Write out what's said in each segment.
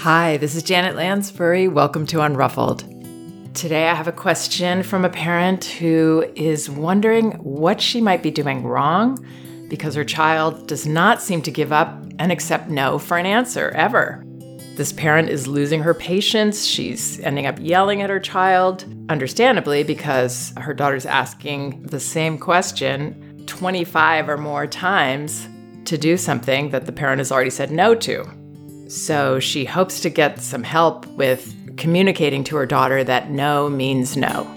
Hi, this is Janet Lansbury. Welcome to Unruffled. Today I have a question from a parent who is wondering what she might be doing wrong because her child does not seem to give up and accept no for an answer ever. This parent is losing her patience. She's ending up yelling at her child, understandably, because her daughter's asking the same question 25 or more times to do something that the parent has already said no to. So she hopes to get some help with communicating to her daughter that no means no.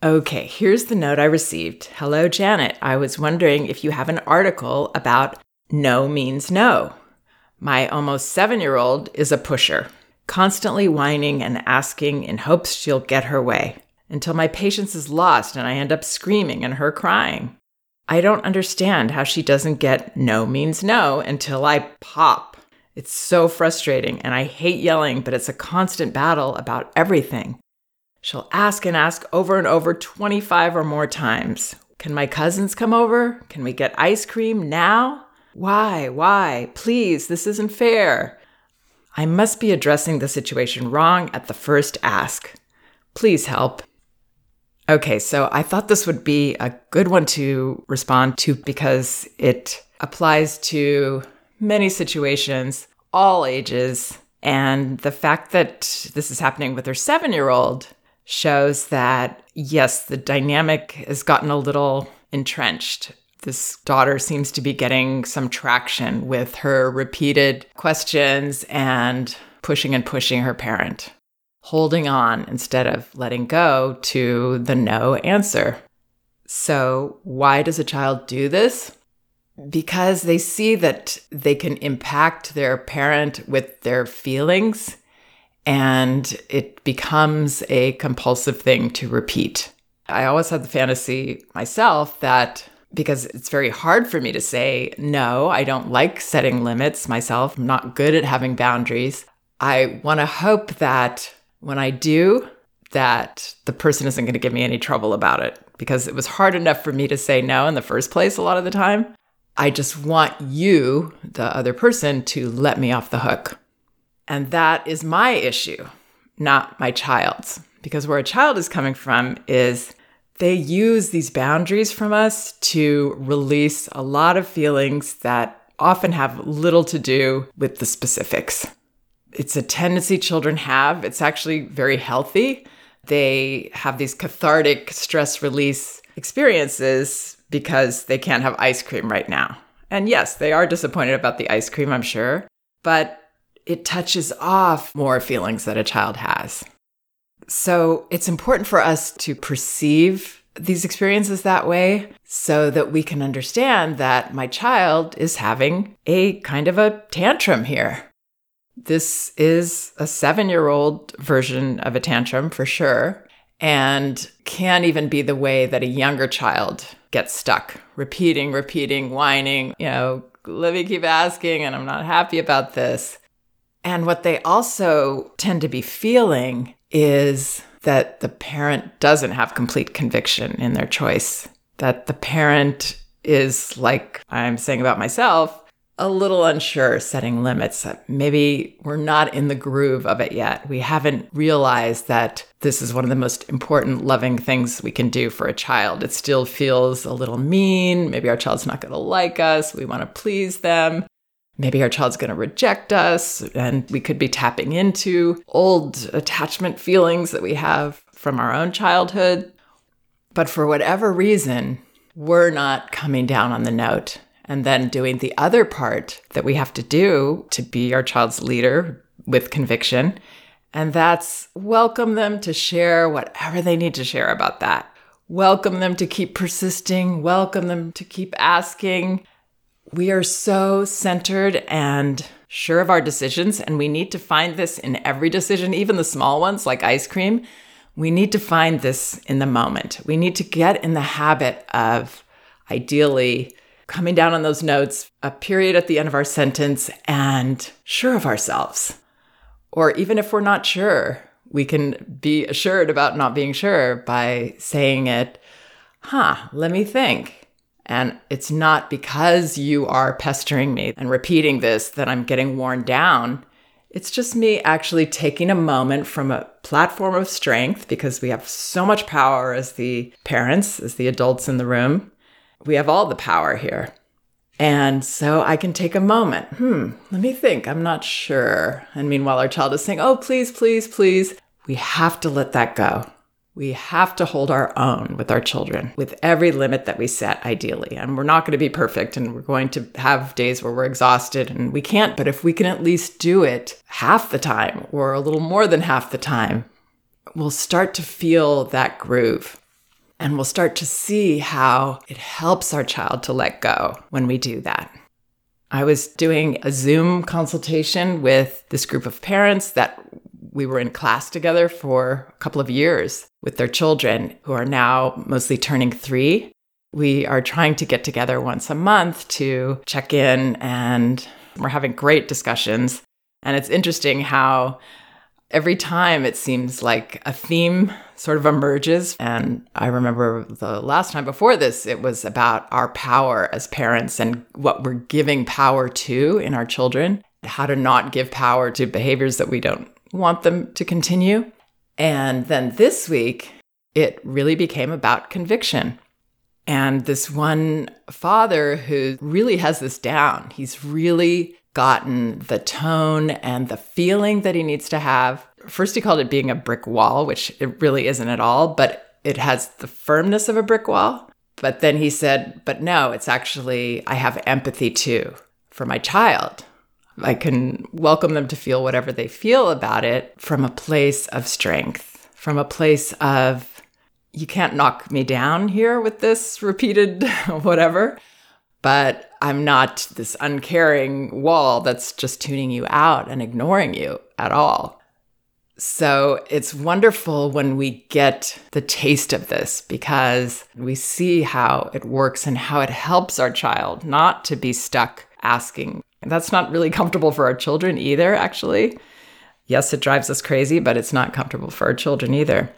Okay, here's the note I received. Hello, Janet. I was wondering if you have an article about no means no. My almost seven year old is a pusher, constantly whining and asking in hopes she'll get her way, until my patience is lost and I end up screaming and her crying. I don't understand how she doesn't get no means no until I pop. It's so frustrating, and I hate yelling, but it's a constant battle about everything. She'll ask and ask over and over 25 or more times. Can my cousins come over? Can we get ice cream now? Why? Why? Please, this isn't fair. I must be addressing the situation wrong at the first ask. Please help. Okay, so I thought this would be a good one to respond to because it applies to many situations, all ages. And the fact that this is happening with her seven year old shows that, yes, the dynamic has gotten a little entrenched. This daughter seems to be getting some traction with her repeated questions and pushing and pushing her parent holding on instead of letting go to the no answer. So, why does a child do this? Because they see that they can impact their parent with their feelings, and it becomes a compulsive thing to repeat. I always had the fantasy myself that because it's very hard for me to say no, I don't like setting limits myself, I'm not good at having boundaries. I want to hope that when I do, that the person isn't going to give me any trouble about it because it was hard enough for me to say no in the first place a lot of the time. I just want you, the other person, to let me off the hook. And that is my issue, not my child's. Because where a child is coming from is they use these boundaries from us to release a lot of feelings that often have little to do with the specifics it's a tendency children have. It's actually very healthy. They have these cathartic stress release experiences because they can't have ice cream right now. And yes, they are disappointed about the ice cream, I'm sure, but it touches off more feelings that a child has. So it's important for us to perceive these experiences that way so that we can understand that my child is having a kind of a tantrum here. This is a seven year old version of a tantrum for sure, and can even be the way that a younger child gets stuck, repeating, repeating, whining, you know, let me keep asking, and I'm not happy about this. And what they also tend to be feeling is that the parent doesn't have complete conviction in their choice, that the parent is like I'm saying about myself, a little unsure setting limits. Maybe we're not in the groove of it yet. We haven't realized that this is one of the most important loving things we can do for a child. It still feels a little mean. Maybe our child's not going to like us. We want to please them. Maybe our child's going to reject us, and we could be tapping into old attachment feelings that we have from our own childhood. But for whatever reason, we're not coming down on the note and then doing the other part that we have to do to be our child's leader with conviction. And that's welcome them to share whatever they need to share about that. Welcome them to keep persisting, welcome them to keep asking. We are so centered and sure of our decisions, and we need to find this in every decision, even the small ones like ice cream. We need to find this in the moment. We need to get in the habit of ideally coming down on those notes, a period at the end of our sentence, and sure of ourselves. Or even if we're not sure, we can be assured about not being sure by saying it, huh, let me think. And it's not because you are pestering me and repeating this that I'm getting worn down. It's just me actually taking a moment from a platform of strength because we have so much power as the parents, as the adults in the room. We have all the power here. And so I can take a moment. Hmm, let me think. I'm not sure. And meanwhile, our child is saying, Oh, please, please, please. We have to let that go. We have to hold our own with our children with every limit that we set, ideally. And we're not going to be perfect and we're going to have days where we're exhausted and we can't. But if we can at least do it half the time or a little more than half the time, we'll start to feel that groove. And we'll start to see how it helps our child to let go when we do that. I was doing a Zoom consultation with this group of parents that we were in class together for a couple of years with their children who are now mostly turning three. We are trying to get together once a month to check in, and we're having great discussions. And it's interesting how every time it seems like a theme sort of emerges. And I remember the last time before this, it was about our power as parents and what we're giving power to in our children, how to not give power to behaviors that we don't want them to continue. And then this week, it really became about conviction. And this one father who really has this down, he's really gotten the tone and the feeling that he needs to have. First, he called it being a brick wall, which it really isn't at all, but it has the firmness of a brick wall. But then he said, but no, it's actually, I have empathy too for my child. I can welcome them to feel whatever they feel about it from a place of strength, from a place of, you can't knock me down here with this repeated whatever, but I'm not this uncaring wall that's just tuning you out and ignoring you at all. So it's wonderful when we get the taste of this because we see how it works and how it helps our child not to be stuck asking that's not really comfortable for our children either, actually. Yes, it drives us crazy, but it's not comfortable for our children either.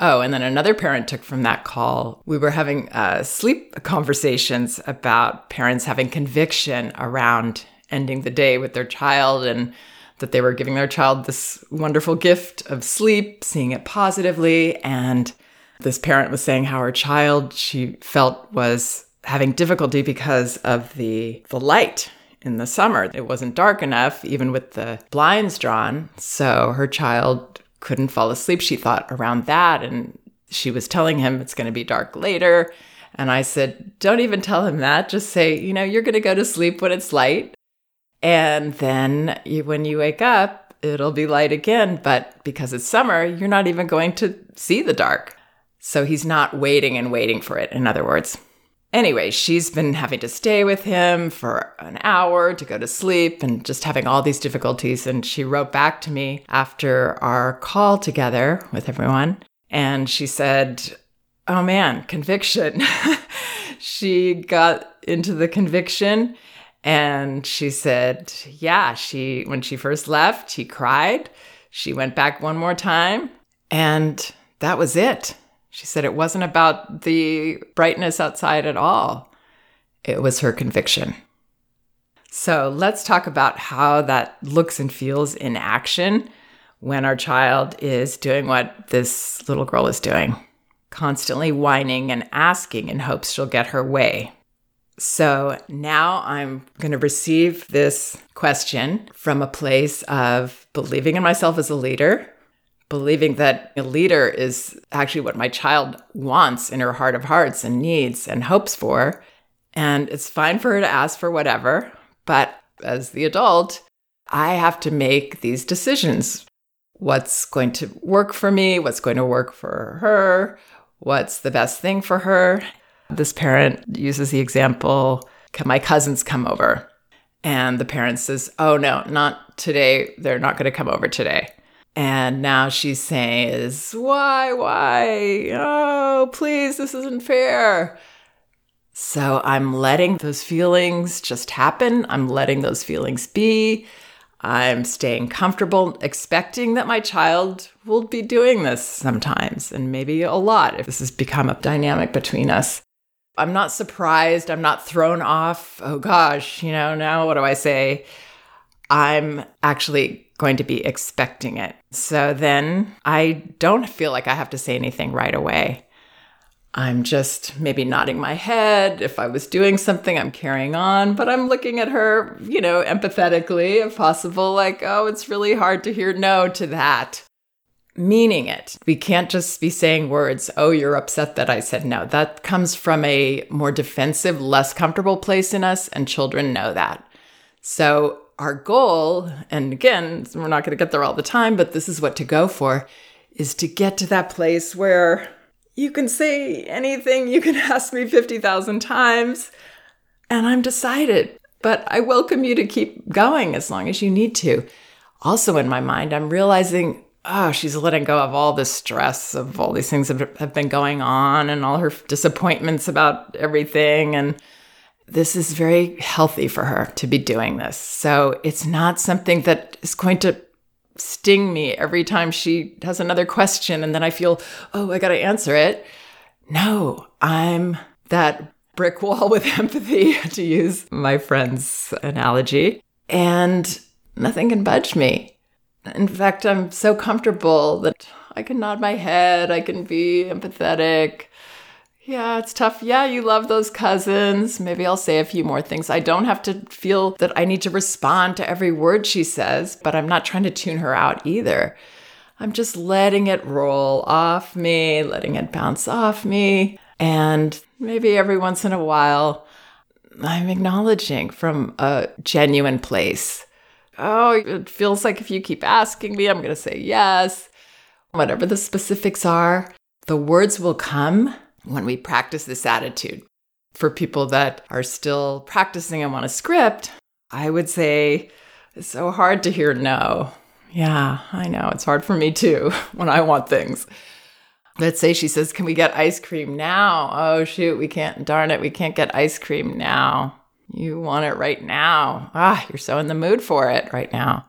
Oh, and then another parent took from that call. We were having uh, sleep conversations about parents having conviction around ending the day with their child and that they were giving their child this wonderful gift of sleep, seeing it positively. And this parent was saying how her child, she felt, was having difficulty because of the, the light in the summer. It wasn't dark enough, even with the blinds drawn. So her child couldn't fall asleep, she thought, around that. And she was telling him it's going to be dark later. And I said, Don't even tell him that. Just say, you know, you're going to go to sleep when it's light. And then you, when you wake up, it'll be light again. But because it's summer, you're not even going to see the dark. So he's not waiting and waiting for it, in other words. Anyway, she's been having to stay with him for an hour to go to sleep and just having all these difficulties. And she wrote back to me after our call together with everyone. And she said, Oh man, conviction. she got into the conviction and she said, Yeah, she, when she first left, she cried. She went back one more time and that was it. She said it wasn't about the brightness outside at all, it was her conviction. So let's talk about how that looks and feels in action when our child is doing what this little girl is doing, constantly whining and asking in hopes she'll get her way. So now I'm going to receive this question from a place of believing in myself as a leader, believing that a leader is actually what my child wants in her heart of hearts and needs and hopes for. And it's fine for her to ask for whatever. But as the adult, I have to make these decisions. What's going to work for me? What's going to work for her? What's the best thing for her? This parent uses the example Can my cousins come over? And the parent says, Oh, no, not today. They're not going to come over today. And now she's saying is why, why? Oh, please, this isn't fair. So I'm letting those feelings just happen. I'm letting those feelings be. I'm staying comfortable, expecting that my child will be doing this sometimes and maybe a lot if this has become a dynamic between us. I'm not surprised. I'm not thrown off. Oh gosh, you know, now what do I say? I'm actually going to be expecting it. So then I don't feel like I have to say anything right away. I'm just maybe nodding my head. If I was doing something, I'm carrying on, but I'm looking at her, you know, empathetically, if possible, like, oh, it's really hard to hear no to that. Meaning it. We can't just be saying words, oh, you're upset that I said no. That comes from a more defensive, less comfortable place in us, and children know that. So, our goal, and again, we're not going to get there all the time, but this is what to go for, is to get to that place where you can say anything, you can ask me 50,000 times, and I'm decided. But I welcome you to keep going as long as you need to. Also, in my mind, I'm realizing, oh, she's letting go of all the stress of all these things that have been going on and all her disappointments about everything. And this is very healthy for her to be doing this. So it's not something that is going to sting me every time she has another question and then I feel, oh, I got to answer it. No, I'm that brick wall with empathy, to use my friend's analogy, and nothing can budge me. In fact, I'm so comfortable that I can nod my head, I can be empathetic, yeah, it's tough. Yeah, you love those cousins. Maybe I'll say a few more things. I don't have to feel that I need to respond to every word she says, but I'm not trying to tune her out either. I'm just letting it roll off me, letting it bounce off me. And maybe every once in a while, I'm acknowledging from a genuine place. Oh, it feels like if you keep asking me, I'm going to say yes. Whatever the specifics are, the words will come when we practice this attitude. For people that are still practicing and want a script, I would say it's so hard to hear no. Yeah, I know. It's hard for me too when I want things. Let's say she says, Can we get ice cream now? Oh, shoot, we can't, darn it, we can't get ice cream now. You want it right now. Ah, you're so in the mood for it right now.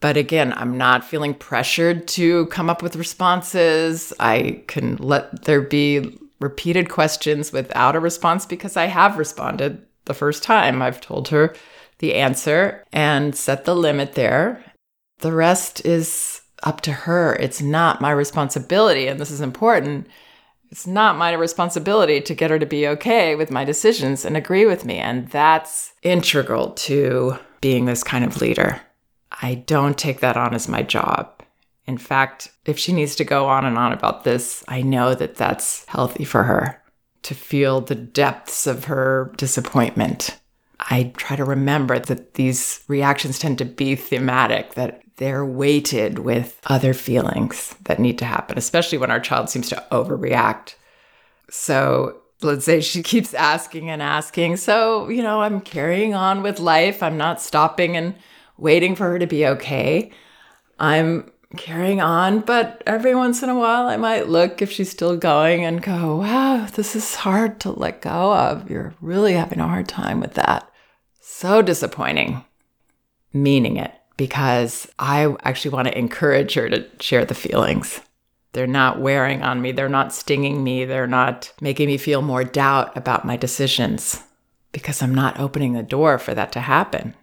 But again, I'm not feeling pressured to come up with responses. I can let there be repeated questions without a response because I have responded the first time. I've told her the answer and set the limit there. The rest is up to her. It's not my responsibility. And this is important. It's not my responsibility to get her to be okay with my decisions and agree with me. And that's integral to being this kind of leader. I don't take that on as my job. In fact, if she needs to go on and on about this, I know that that's healthy for her to feel the depths of her disappointment. I try to remember that these reactions tend to be thematic, that they're weighted with other feelings that need to happen, especially when our child seems to overreact. So let's say she keeps asking and asking. So, you know, I'm carrying on with life. I'm not stopping and waiting for her to be okay. I'm carrying on. But every once in a while, I might look if she's still going and go, wow, this is hard to let go of. You're really having a hard time with that. So disappointing. Meaning it because I actually want to encourage her to share the feelings. They're not wearing on me, they're not stinging me, they're not making me feel more doubt about my decisions because I'm not opening the door for that to happen.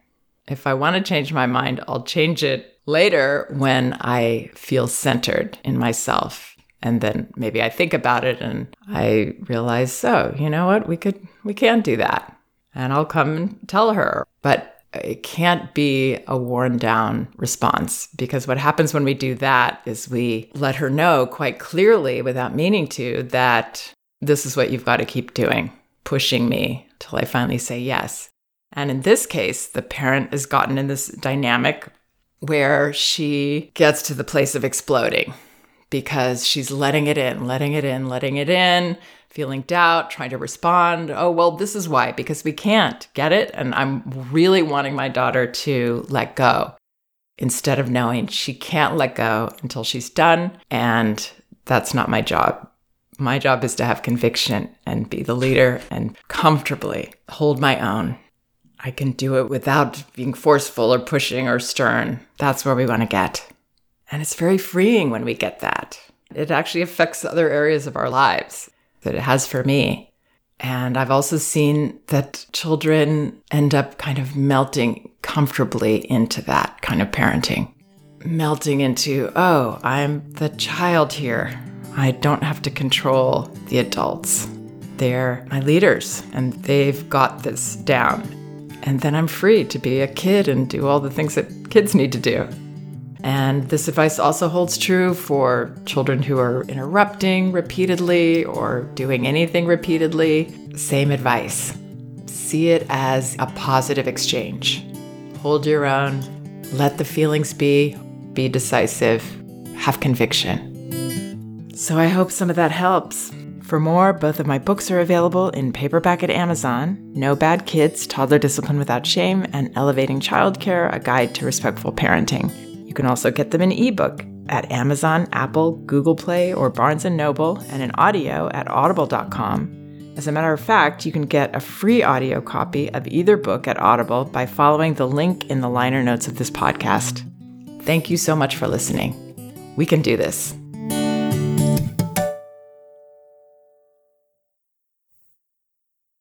If I want to change my mind, I'll change it later when I feel centered in myself. And then maybe I think about it and I realize, so, you know what? We could, we can do that. And I'll come and tell her. But it can't be a worn down response because what happens when we do that is we let her know quite clearly without meaning to that this is what you've got to keep doing, pushing me till I finally say yes. And in this case, the parent has gotten in this dynamic where she gets to the place of exploding because she's letting it in, letting it in, letting it in, feeling doubt, trying to respond. Oh, well, this is why, because we can't get it. And I'm really wanting my daughter to let go instead of knowing she can't let go until she's done. And that's not my job. My job is to have conviction and be the leader and comfortably hold my own I can do it without being forceful or pushing or stern. That's where we want to get. And it's very freeing when we get that. It actually affects other areas of our lives that it has for me. And I've also seen that children end up kind of melting comfortably into that kind of parenting. Melting into, oh, I'm the child here. I don't have to control the adults. They're my leaders and they've got this down. And then I'm free to be a kid and do all the things that kids need to do. And this advice also holds true for children who are interrupting repeatedly or doing anything repeatedly. Same advice. See it as a positive exchange. Hold your own, let the feelings be, be decisive, have conviction. So I hope some of that helps. For more, both of my books are available in paperback at Amazon No Bad Kids, Toddler Discipline Without Shame, and Elevating Childcare A Guide to Respectful Parenting. You can also get them in ebook at Amazon, Apple, Google Play, or Barnes & Noble, and in audio at audible.com. As a matter of fact, you can get a free audio copy of either book at Audible by following the link in the liner notes of this podcast. Thank you so much for listening. We can do this.